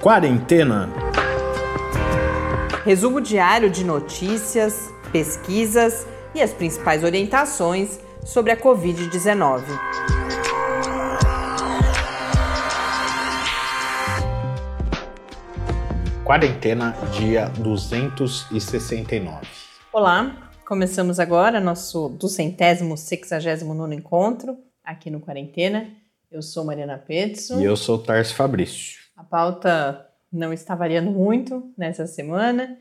Quarentena. Resumo diário de notícias, pesquisas e as principais orientações sobre a Covid-19. Quarentena, dia 269. Olá, começamos agora nosso duzentésimo, sexagésimo nono encontro aqui no Quarentena. Eu sou Mariana Petson. E eu sou Tarso Fabrício. A pauta não está variando muito nessa semana.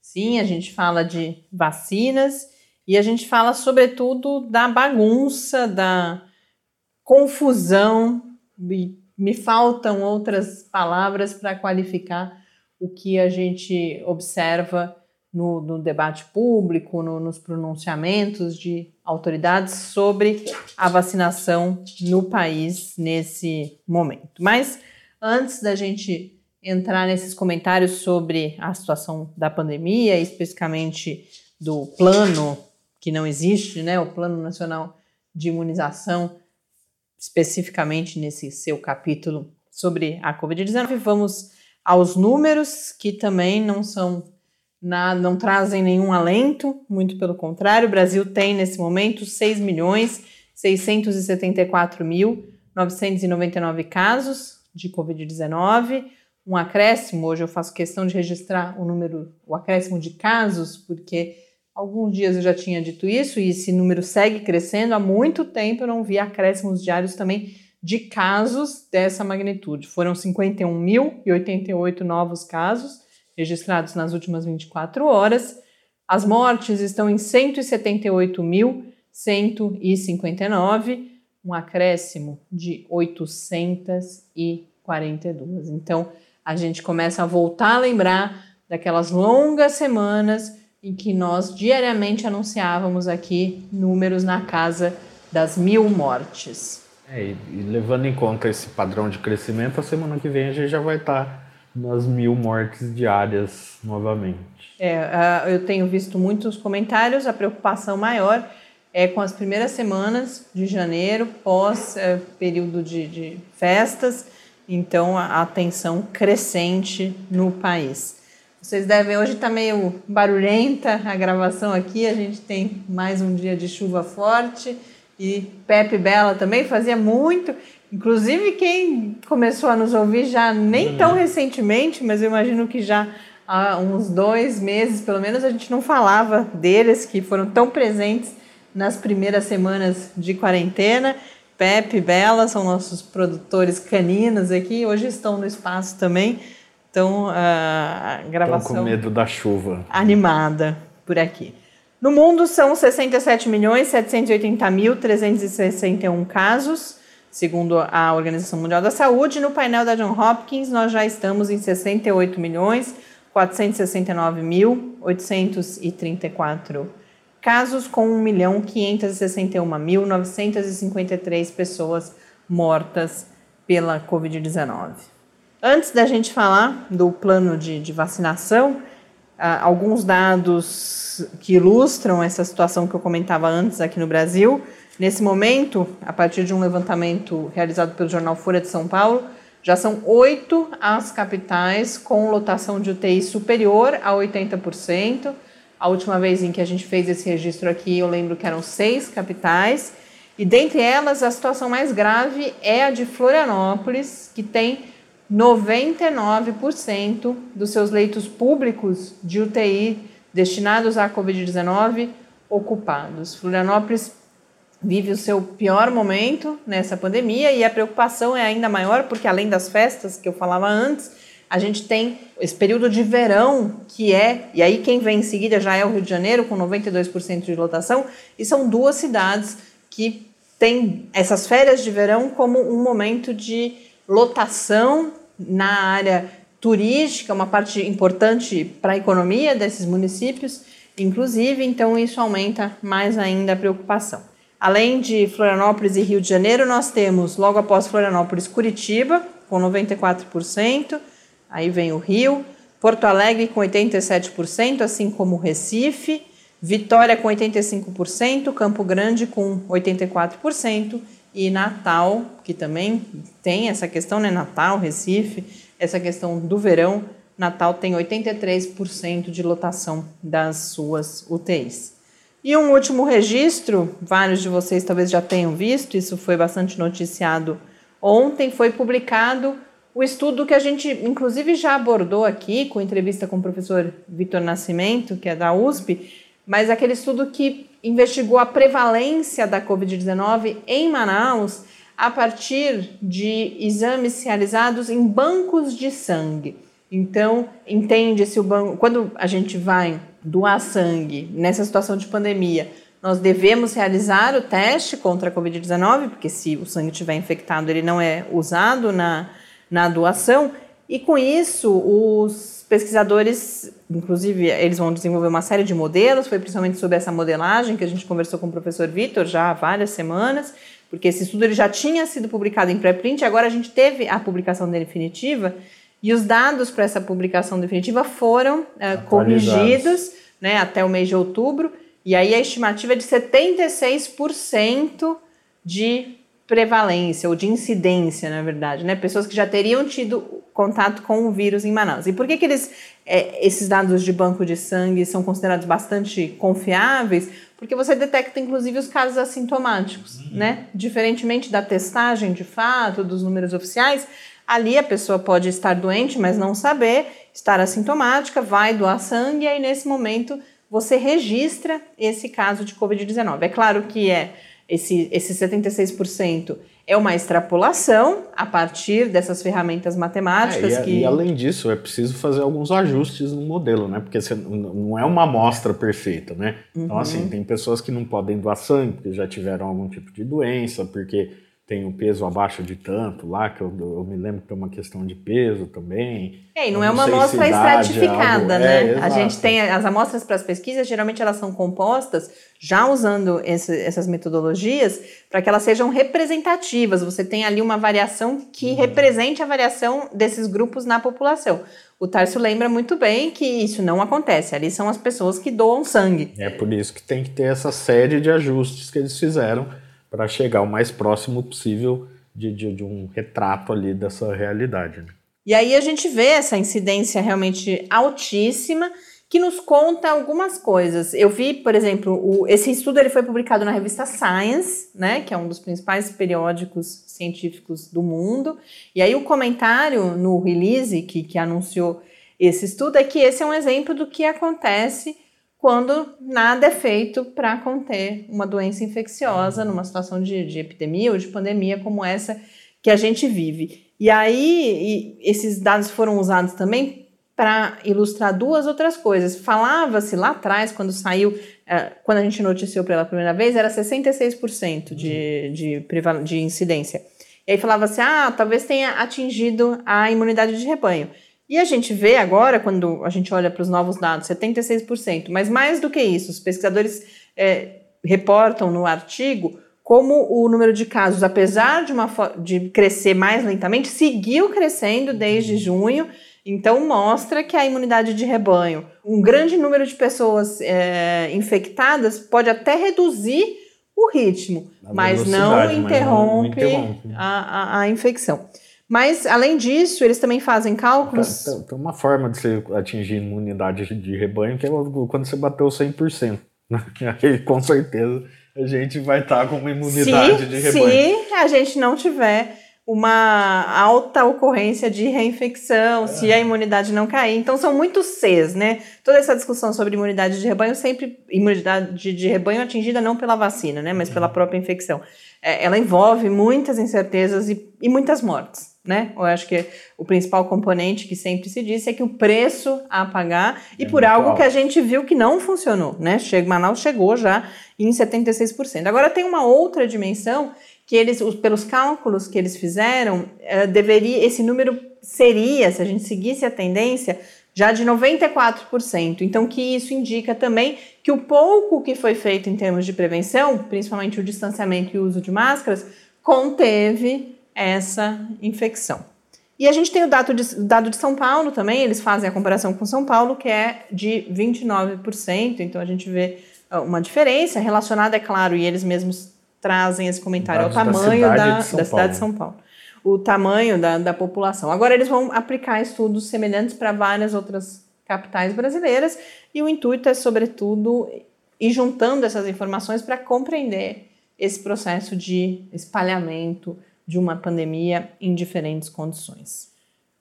Sim, a gente fala de vacinas e a gente fala, sobretudo, da bagunça, da confusão. Me faltam outras palavras para qualificar o que a gente observa no, no debate público, no, nos pronunciamentos de autoridades sobre a vacinação no país nesse momento. Mas antes da gente entrar nesses comentários sobre a situação da pandemia, especificamente do plano que não existe, né, o Plano Nacional de Imunização, especificamente nesse seu capítulo sobre a Covid-19, vamos aos números que também não são nada, não trazem nenhum alento, muito pelo contrário, o Brasil tem nesse momento 6 milhões 674 mil 999 casos, de Covid-19, um acréscimo, hoje eu faço questão de registrar o número, o acréscimo de casos, porque alguns dias eu já tinha dito isso e esse número segue crescendo. Há muito tempo eu não vi acréscimos diários também de casos dessa magnitude. Foram 51.088 novos casos registrados nas últimas 24 horas. As mortes estão em 178.159 um acréscimo de 842. Então, a gente começa a voltar a lembrar daquelas longas semanas em que nós diariamente anunciávamos aqui números na casa das mil mortes. É, e, e levando em conta esse padrão de crescimento, a semana que vem a gente já vai estar nas mil mortes diárias novamente. É, eu tenho visto muitos comentários, a preocupação maior é com as primeiras semanas de janeiro, pós é, período de, de, festas, então a, a tensão crescente no país. Vocês devem, hoje está meio barulhenta a gravação aqui, a gente tem mais um dia de chuva forte e Pepe Bela também fazia muito, inclusive quem começou a nos ouvir já nem uhum. tão recentemente, mas eu imagino que já há uns dois meses, pelo menos, a gente não falava deles, que foram tão presentes nas primeiras semanas de quarentena. Pepe e Bela são nossos produtores caninos aqui, hoje estão no espaço também. Então, a gravação. Estão com medo da chuva. Animada por aqui. No mundo são 67 milhões 780 mil 361 casos, segundo a Organização Mundial da Saúde. No painel da John Hopkins, nós já estamos em 68 milhões 469 mil 834 casos com 1.561.953 pessoas mortas pela Covid-19. Antes da gente falar do plano de, de vacinação, uh, alguns dados que ilustram essa situação que eu comentava antes aqui no Brasil. Nesse momento, a partir de um levantamento realizado pelo jornal Folha de São Paulo, já são oito as capitais com lotação de UTI superior a 80%. A última vez em que a gente fez esse registro aqui, eu lembro que eram seis capitais, e dentre elas, a situação mais grave é a de Florianópolis, que tem 99% dos seus leitos públicos de UTI destinados à Covid-19 ocupados. Florianópolis vive o seu pior momento nessa pandemia e a preocupação é ainda maior porque, além das festas que eu falava antes, a gente tem esse período de verão, que é, e aí quem vem em seguida já é o Rio de Janeiro, com 92% de lotação, e são duas cidades que têm essas férias de verão como um momento de lotação na área turística, uma parte importante para a economia desses municípios, inclusive, então isso aumenta mais ainda a preocupação. Além de Florianópolis e Rio de Janeiro, nós temos logo após Florianópolis Curitiba, com 94%, Aí vem o Rio, Porto Alegre com 87%, assim como Recife, Vitória com 85%, Campo Grande com 84% e Natal, que também tem essa questão, né? Natal, Recife, essa questão do verão, Natal tem 83% de lotação das suas UTIs. E um último registro, vários de vocês talvez já tenham visto, isso foi bastante noticiado ontem, foi publicado o estudo que a gente, inclusive, já abordou aqui, com entrevista com o professor Vitor Nascimento, que é da USP, mas aquele estudo que investigou a prevalência da Covid-19 em Manaus a partir de exames realizados em bancos de sangue. Então, entende-se o banco. Quando a gente vai doar sangue nessa situação de pandemia, nós devemos realizar o teste contra a Covid-19, porque se o sangue estiver infectado, ele não é usado na, na doação. E com isso, os pesquisadores, inclusive, eles vão desenvolver uma série de modelos, foi principalmente sobre essa modelagem que a gente conversou com o professor Vitor já há várias semanas, porque esse estudo ele já tinha sido publicado em pré-print, agora a gente teve a publicação definitiva, e os dados para essa publicação definitiva foram é, corrigidos né, até o mês de outubro, e aí a estimativa é de 76% de prevalência ou de incidência, na verdade, né? Pessoas que já teriam tido contato com o vírus em Manaus. E por que, que eles, é, esses dados de banco de sangue são considerados bastante confiáveis? Porque você detecta, inclusive, os casos assintomáticos, uhum. né? Diferentemente da testagem de fato, dos números oficiais, ali a pessoa pode estar doente, mas não saber, estar assintomática, vai doar sangue e aí nesse momento você registra esse caso de Covid-19. É claro que é esse, esse 76% é uma extrapolação a partir dessas ferramentas matemáticas. É, e, que... e além disso, é preciso fazer alguns ajustes no modelo, né? Porque você, não é uma amostra perfeita, né? Então, assim, uhum. tem pessoas que não podem doar sangue porque já tiveram algum tipo de doença, porque tem o peso abaixo de tanto lá, que eu, eu me lembro que tem uma questão de peso também. É, e não, não é uma amostra estratificada, né? É, a gente tem as amostras para as pesquisas, geralmente elas são compostas já usando esse, essas metodologias para que elas sejam representativas. Você tem ali uma variação que uhum. represente a variação desses grupos na população. O Tarso lembra muito bem que isso não acontece. Ali são as pessoas que doam sangue. É por isso que tem que ter essa série de ajustes que eles fizeram para chegar o mais próximo possível de, de, de, um retrato ali dessa realidade. Né? E aí a gente vê essa incidência realmente altíssima que nos conta algumas coisas. Eu vi, por exemplo, o, esse estudo ele foi publicado na revista Science, né, que é um dos principais periódicos científicos do mundo. E aí o comentário no release que, que anunciou esse estudo é que esse é um exemplo do que acontece quando nada é feito para conter uma doença infecciosa numa situação de, de, epidemia ou de pandemia como essa que a gente vive. E aí, e esses dados foram usados também para ilustrar duas outras coisas. Falava-se lá atrás, quando saiu, eh, quando a gente noticiou pela primeira vez, era 66% de, de, de incidência. E aí falava-se, ah, talvez tenha atingido a imunidade de rebanho. E a gente vê agora, quando a gente olha para os novos dados, 76%. Mas mais do que isso, os pesquisadores é, reportam no artigo como o número de casos, apesar de, uma, de crescer mais lentamente, seguiu crescendo desde junho. Então, mostra que a imunidade de rebanho, um grande número de pessoas é, infectadas, pode até reduzir o ritmo, mas não interrompe, mas não interrompe. A, a, a infecção. Mas, além disso, eles também fazem cálculos. Tem, tem uma forma de você atingir imunidade de rebanho que é quando você bateu 100%. Né? Aí, com certeza, a gente vai estar com uma imunidade se, de rebanho. Se a gente não tiver uma alta ocorrência de reinfecção, é. se a imunidade não cair. Então são muitos Cs, né? Toda essa discussão sobre imunidade de rebanho, sempre imunidade de rebanho atingida não pela vacina, né? Mas pela própria infecção. É, ela envolve muitas incertezas e, e muitas mortes né? Eu acho que o principal componente que sempre se disse é que o preço a pagar e é por algo alto. que a gente viu que não funcionou, né? Chega, Manaus chegou já em 76%. Agora tem uma outra dimensão que eles, pelos cálculos que eles fizeram, eh, deveria esse número seria, se a gente seguisse a tendência, já de 94%. Então, que isso indica também que o pouco que foi feito em termos de prevenção, principalmente o distanciamento e o uso de máscaras, conteve essa infecção. E a gente tem o dado de, dado de São Paulo também, eles fazem a comparação com São Paulo, que é de 29%, então a gente vê ah, uma diferença relacionada, é claro, e eles mesmos trazem esse comentário ao tamanho da, da, cidade de São Paulo. o tamanho da, da população. Agora eles vão aplicar estudos semelhantes para várias outras capitais brasileiras e o intuito é, sobretudo, ir juntando essas informações para compreender esse processo de espalhamento de uma pandemia em diferentes condições.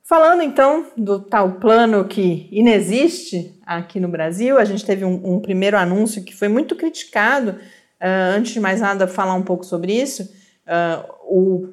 Falando então do tal plano que inexiste aqui no Brasil, a gente teve um, um primeiro anúncio que foi muito criticado. Uh, antes de mais nada, falar um pouco sobre isso. Uh, o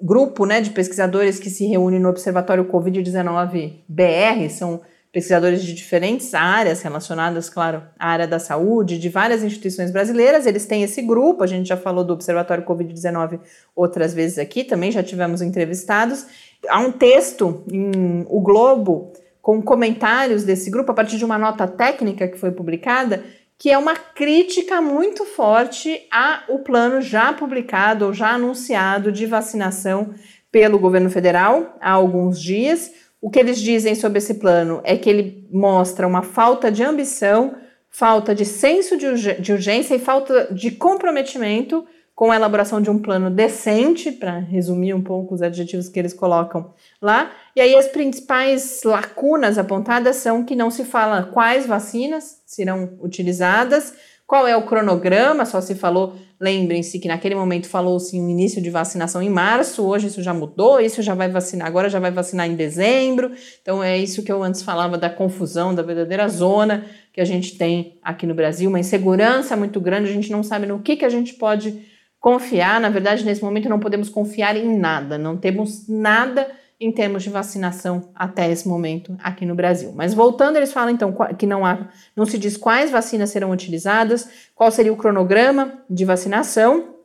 grupo né, de pesquisadores que se reúne no Observatório Covid-19 BR são pesquisadores de diferentes áreas relacionadas, claro, à área da saúde, de várias instituições brasileiras. Eles têm esse grupo, a gente já falou do Observatório Covid-19 outras vezes aqui, também já tivemos entrevistados. Há um texto em O Globo com comentários desse grupo a partir de uma nota técnica que foi publicada, que é uma crítica muito forte ao plano já publicado ou já anunciado de vacinação pelo governo federal há alguns dias o que eles dizem sobre esse plano é que ele mostra uma falta de ambição, falta de senso de, urgência e falta de comprometimento com a elaboração de um plano decente, para resumir um pouco os adjetivos que eles colocam lá. E aí as principais lacunas apontadas são que não se fala quais vacinas serão utilizadas, qual é o cronograma? Só se falou, lembrem-se que naquele momento falou-se um início de vacinação em março, hoje isso já mudou, isso já vai vacinar, agora já vai vacinar em dezembro. Então é isso que eu antes falava da confusão, da verdadeira zona que a gente tem aqui no Brasil, uma insegurança muito grande, a gente não sabe no que, que a gente pode confiar. Na verdade, nesse momento não podemos confiar em nada, não temos nada em termos de vacinação até esse momento aqui no Brasil. Mas voltando, eles falam então que não há, não se diz quais vacinas serão utilizadas, qual seria o cronograma de vacinação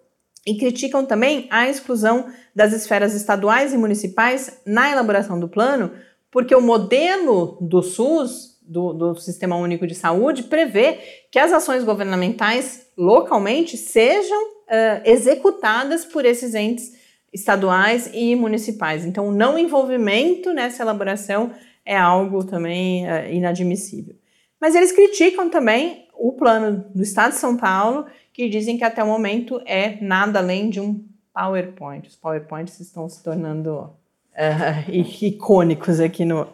e criticam também a exclusão das esferas estaduais e municipais na elaboração do plano, porque o modelo do SUS, do, do Sistema Único de Saúde, prevê que as ações governamentais localmente sejam uh, executadas por esses entes estaduais e municipais. Então, o não envolvimento nessa elaboração é algo também é, inadmissível. Mas eles criticam também o plano do Estado de São Paulo, que dizem que até o momento é nada além de um PowerPoint. Os PowerPoints estão se tornando uh, icônicos aqui no,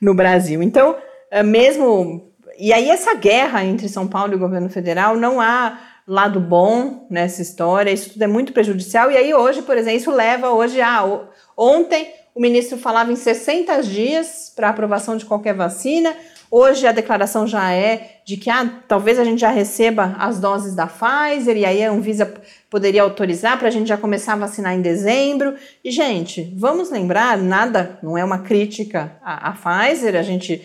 no Brasil. Então, uh, mesmo. E aí, essa guerra entre São Paulo e o governo federal não há lado bom nessa história, isso tudo é muito prejudicial. E aí, hoje, por exemplo, isso leva hoje a. Ontem, o ministro falava em 60 dias para aprovação de qualquer vacina. Hoje a declaração já é de que ah, talvez a gente já receba as doses da Pfizer e aí a Anvisa poderia autorizar para a gente já começar a vacinar em dezembro. E, gente, vamos lembrar, nada, não é uma crítica à, à Pfizer, a gente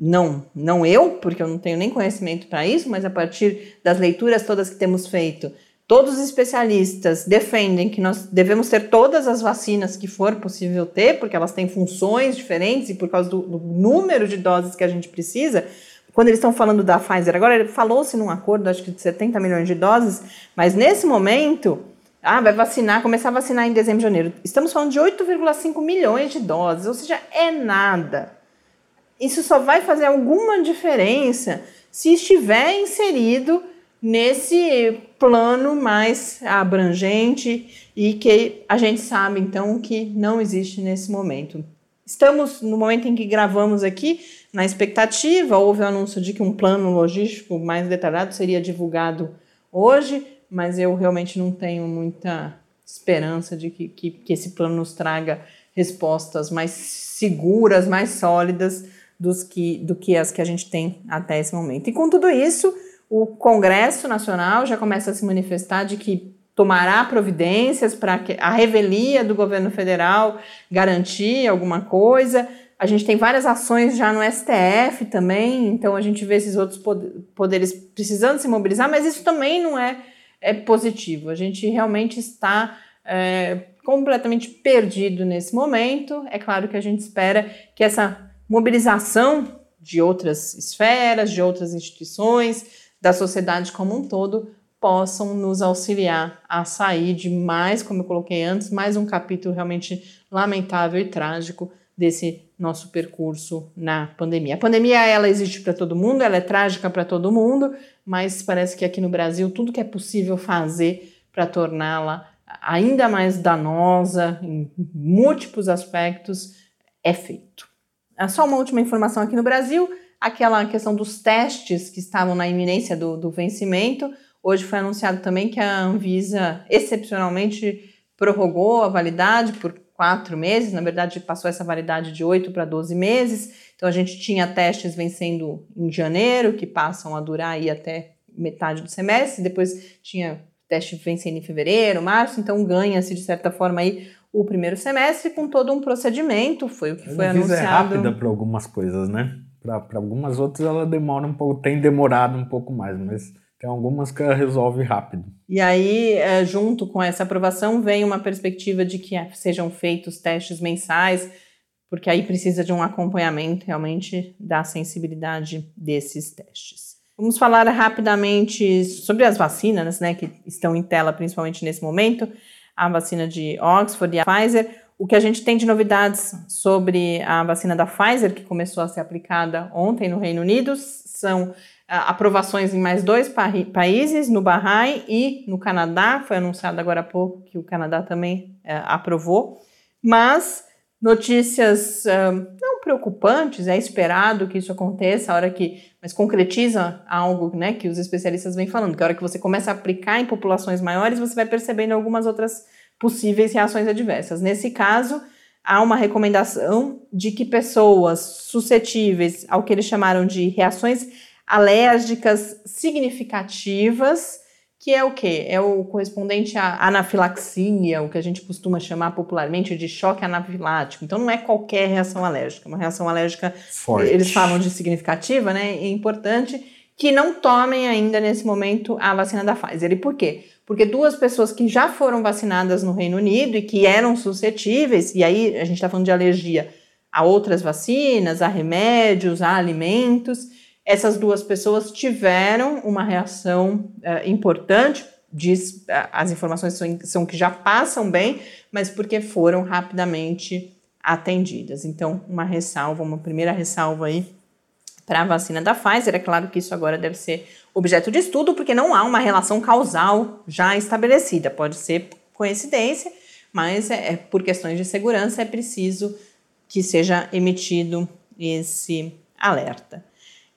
não, não eu, porque eu não tenho nem conhecimento para isso, mas a partir das leituras todas que temos feito, todos os especialistas defendem que nós devemos ter todas as vacinas que for possível ter, porque elas têm funções diferentes e por causa do, do número de doses que a gente precisa. Quando eles estão falando da Pfizer, agora falou-se num acordo, acho que de 70 milhões de doses, mas nesse momento, ah, vai vacinar, começar a vacinar em dezembro, janeiro. Estamos falando de 8,5 milhões de doses, ou seja, é nada isso só vai fazer alguma diferença se estiver inserido nesse plano mais abrangente e que a gente sabe então que não existe nesse momento. Estamos no momento em que gravamos aqui na expectativa, houve o anúncio de que um plano logístico mais detalhado seria divulgado hoje, mas eu realmente não tenho muita esperança de que, que, que esse plano nos traga respostas mais seguras, mais sólidas dos que, do que as que a gente tem até esse momento. E com tudo isso, o Congresso Nacional já começa a se manifestar de que tomará providências para a revelia do governo federal garantir alguma coisa. A gente tem várias ações já no STF também, então a gente vê esses outros poderes precisando se mobilizar, mas isso também não é, é positivo. A gente realmente está é, completamente perdido nesse momento. É claro que a gente espera que essa mobilização de outras esferas, de outras instituições, da sociedade como um todo, possam nos auxiliar a sair de mais, como eu coloquei antes, mais um capítulo realmente lamentável e trágico desse nosso percurso na pandemia. A pandemia ela existe para todo mundo, ela é trágica para todo mundo, mas parece que aqui no Brasil tudo que é possível fazer para torná-la ainda mais danosa em múltiplos aspectos, é feito. É só uma última informação aqui no Brasil: aquela questão dos testes que estavam na iminência do, do vencimento. Hoje foi anunciado também que a Anvisa excepcionalmente prorrogou a validade por quatro meses, na verdade passou essa validade de 8 para 12 meses. Então a gente tinha testes vencendo em janeiro, que passam a durar aí até metade do semestre, depois tinha teste vencendo em fevereiro, março, então ganha-se de certa forma aí o primeiro semestre com todo um procedimento, foi o que foi a anunciado. é rápida para algumas coisas, né? Para algumas outras ela demora um pouco, tem demorado um pouco mais, mas tem algumas que ela resolve rápido. E aí, é, junto com essa aprovação, vem uma perspectiva de que é, sejam feitos testes mensais, porque aí precisa de um acompanhamento realmente da sensibilidade desses testes. Vamos falar rapidamente sobre as vacinas, né, que estão em tela principalmente nesse momento, a vacina de Oxford e a Pfizer. O que a gente tem de novidades sobre a vacina da Pfizer, que começou a ser aplicada ontem no Reino Unido, são aprovações em mais dois pa países, no Bahrein e no Canadá. Foi anunciado agora há pouco que o Canadá também é, aprovou. Mas notícias não preocupantes, é esperado que isso aconteça, a hora que, mas concretiza algo né, que os especialistas vêm falando, que a hora que você começa a aplicar em populações maiores, você vai percebendo algumas outras possíveis reações adversas. Nesse caso, há uma recomendação de que pessoas suscetíveis ao que eles chamaram de reações alérgicas significativas, que é o quê? É o correspondente à anafilaxia, o que a gente costuma chamar popularmente de choque anafilático. Então não é qualquer reação alérgica, é uma reação alérgica, Forte. eles falam de significativa, né? É importante que não tomem ainda nesse momento a vacina da Pfizer. E por quê? Porque duas pessoas que já foram vacinadas no Reino Unido e que eram suscetíveis, e aí a gente está falando de alergia a outras vacinas, a remédios, a alimentos, essas duas pessoas tiveram uma reação uh, importante, diz, uh, as informações são, são que já passam bem, mas porque foram rapidamente atendidas. Então, uma ressalva, uma primeira ressalva aí para a vacina da Pfizer. É claro que isso agora deve ser objeto de estudo, porque não há uma relação causal já estabelecida. Pode ser coincidência, mas é, é por questões de segurança é preciso que seja emitido esse alerta.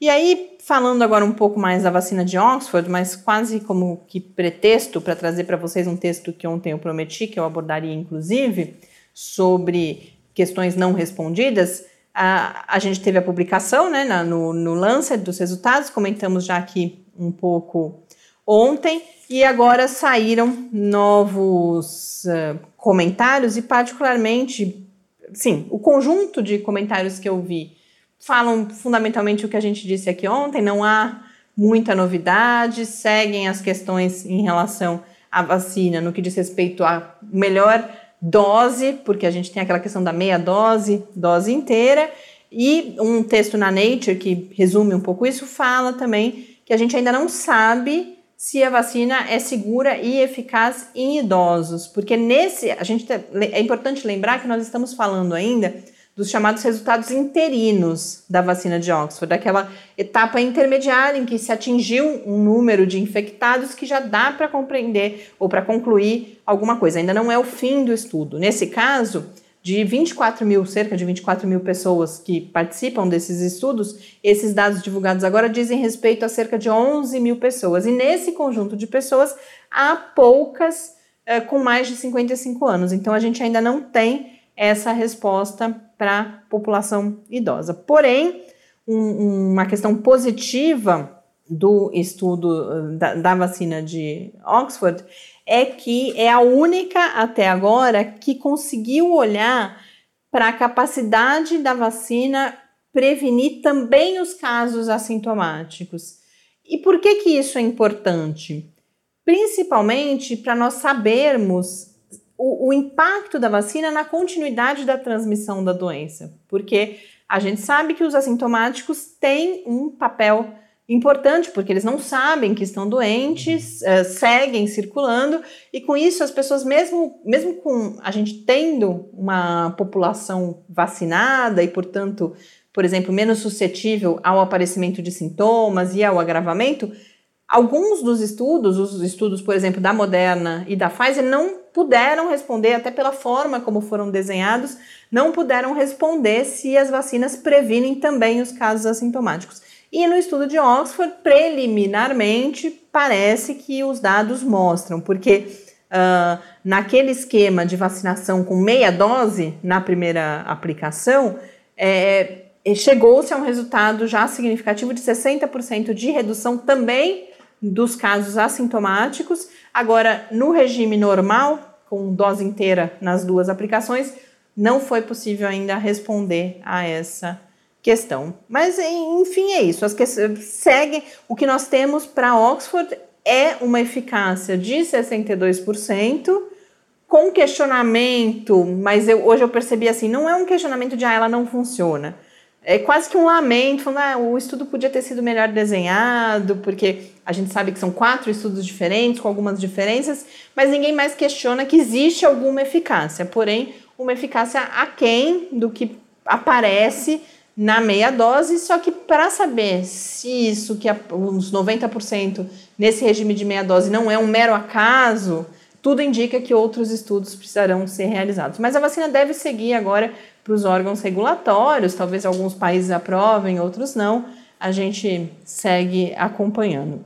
E aí, falando agora um pouco mais da vacina de Oxford, mas quase como que pretexto para trazer para vocês um texto que ontem eu prometi, que eu abordaria inclusive, sobre questões não respondidas, a, a gente teve a publicação né, na, no, no Lancet dos resultados, comentamos já aqui um pouco ontem, e agora saíram novos uh, comentários, e particularmente, sim, o conjunto de comentários que eu vi falam fundamentalmente o que a gente disse aqui ontem, não há muita novidade, seguem as questões em relação à vacina no que diz respeito à melhor dose, porque a gente tem aquela questão da meia dose, dose inteira, e um texto na Nature que resume um pouco isso fala também que a gente ainda não sabe se a vacina é segura e eficaz em idosos, porque nesse a gente é importante lembrar que nós estamos falando ainda dos chamados resultados interinos da vacina de Oxford, daquela etapa intermediária em que se atingiu um número de infectados que já dá para compreender ou para concluir alguma coisa. Ainda não é o fim do estudo. Nesse caso, de 24 mil, cerca de 24 mil pessoas que participam desses estudos, esses dados divulgados agora dizem respeito a cerca de 11 mil pessoas. E nesse conjunto de pessoas, há poucas é, com mais de 55 anos. Então, a gente ainda não tem essa resposta para a população idosa. Porém, um, uma questão positiva do estudo uh, da, da, vacina de Oxford é que é a única até agora que conseguiu olhar para a capacidade da vacina prevenir também os casos assintomáticos. E por que, que isso é importante? Principalmente para nós sabermos o, o impacto da vacina na continuidade da transmissão da doença, porque a gente sabe que os assintomáticos têm um papel importante, porque eles não sabem que estão doentes, uh, seguem circulando, e com isso as pessoas, mesmo, mesmo com a gente tendo uma população vacinada e, portanto, por exemplo, menos suscetível ao aparecimento de sintomas e ao agravamento, Alguns dos estudos, os estudos, por exemplo, da Moderna e da Pfizer, não puderam responder, até pela forma como foram desenhados, não puderam responder se as vacinas previnem também os casos assintomáticos. E no estudo de Oxford, preliminarmente, parece que os dados mostram, porque uh, naquele esquema de vacinação com meia dose na primeira aplicação, é, chegou-se a um resultado já significativo de 60% de redução também dos casos assintomáticos. Agora, no regime normal, com dose inteira nas duas aplicações, não foi possível ainda responder a essa questão. Mas, enfim, é isso. As que... segue o que nós temos para Oxford é uma eficácia de 62%, com questionamento, mas eu, hoje eu percebi assim, não é um questionamento de ah, ela não funciona é quase que um lamento, falando, ah, o estudo podia ter sido melhor desenhado, porque a gente sabe que são quatro estudos diferentes, com algumas diferenças, mas ninguém mais questiona que existe alguma eficácia, porém, uma eficácia aquém do que aparece na meia dose, só que para saber se isso, que uns 90% nesse regime de meia dose não é um mero acaso, tudo indica que outros estudos precisarão ser realizados. Mas a vacina deve seguir agora para os órgãos regulatórios, talvez alguns países aprovem, outros não. A gente segue acompanhando.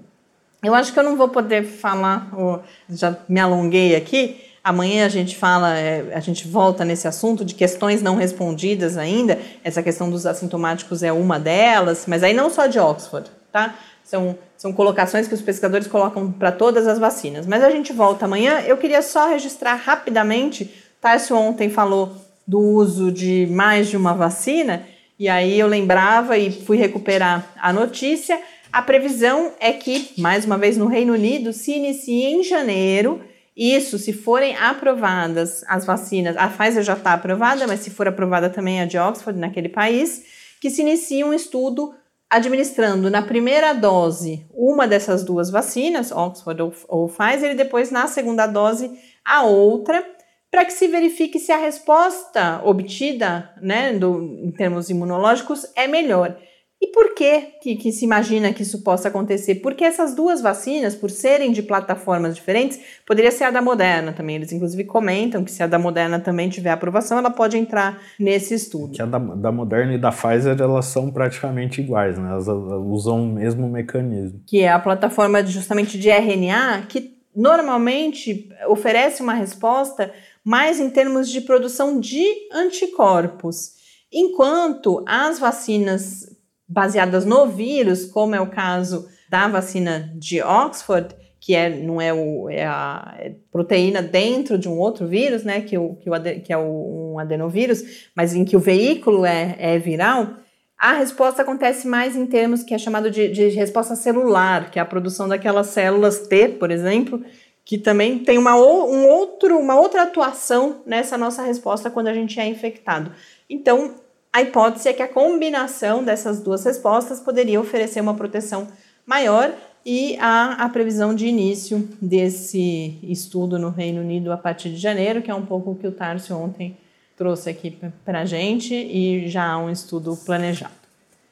Eu acho que eu não vou poder falar, já me alonguei aqui. Amanhã a gente fala, é, a gente volta nesse assunto de questões não respondidas ainda. Essa questão dos assintomáticos é uma delas, mas aí não só de Oxford, tá? São, são colocações que os pesquisadores colocam para todas as vacinas. Mas a gente volta amanhã. Eu queria só registrar rapidamente. Tarso ontem falou do uso de mais de uma vacina, e aí eu lembrava e fui recuperar a notícia. A previsão é que, mais uma vez no Reino Unido, se inicie em janeiro. Isso, se forem aprovadas as vacinas, a Pfizer já está aprovada, mas se for aprovada também a de Oxford naquele país, que se inicie um estudo administrando na primeira dose uma dessas duas vacinas, Oxford ou, ou Pfizer, e depois na segunda dose a outra para que se verifique se a resposta obtida, né, do, em termos imunológicos, é melhor. E por que, que, que, se imagina que isso possa acontecer? Porque essas duas vacinas, por serem de plataformas diferentes, poderia ser a da Moderna também. Eles, inclusive, comentam que se a da Moderna também tiver aprovação, ela pode entrar nesse estudo. Que a da, da Moderna e da Pfizer, elas são praticamente iguais, né? Elas usam o mesmo mecanismo. Que é a plataforma justamente de RNA, que normalmente oferece uma resposta mais em termos de produção de anticorpos. Enquanto as vacinas baseadas no vírus, como é o caso da vacina de Oxford, que é, não é, o, é a é proteína dentro de um outro vírus, né, que, o, que, o, que é o, um adenovírus, mas em que o veículo é, é viral, a resposta acontece mais em termos que é chamado de, de resposta celular, que é a produção daquelas células T, por exemplo, que também tem uma, um outro, uma outra atuação nessa nossa resposta quando a gente é infectado. Então, a hipótese é que a combinação dessas duas respostas poderia oferecer uma proteção maior e há a previsão de início desse estudo no Reino Unido a partir de janeiro, que é um pouco o que o Tarso ontem trouxe aqui para a gente e já há um estudo planejado.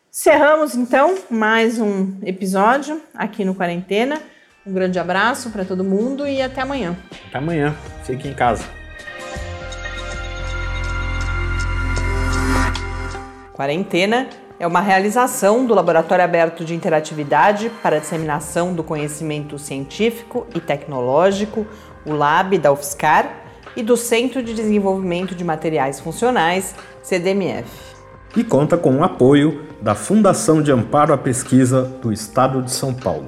Cerramos então mais um episódio aqui no Quarentena. Um grande abraço para todo mundo e até amanhã. Até amanhã. Fique em casa. Quarentena é uma realização do Laboratório Aberto de Interatividade para a Disseminação do Conhecimento Científico e Tecnológico, o LAB da UFSCar, e do Centro de Desenvolvimento de Materiais Funcionais, CDMF. E conta com o apoio da Fundação de Amparo à Pesquisa do Estado de São Paulo.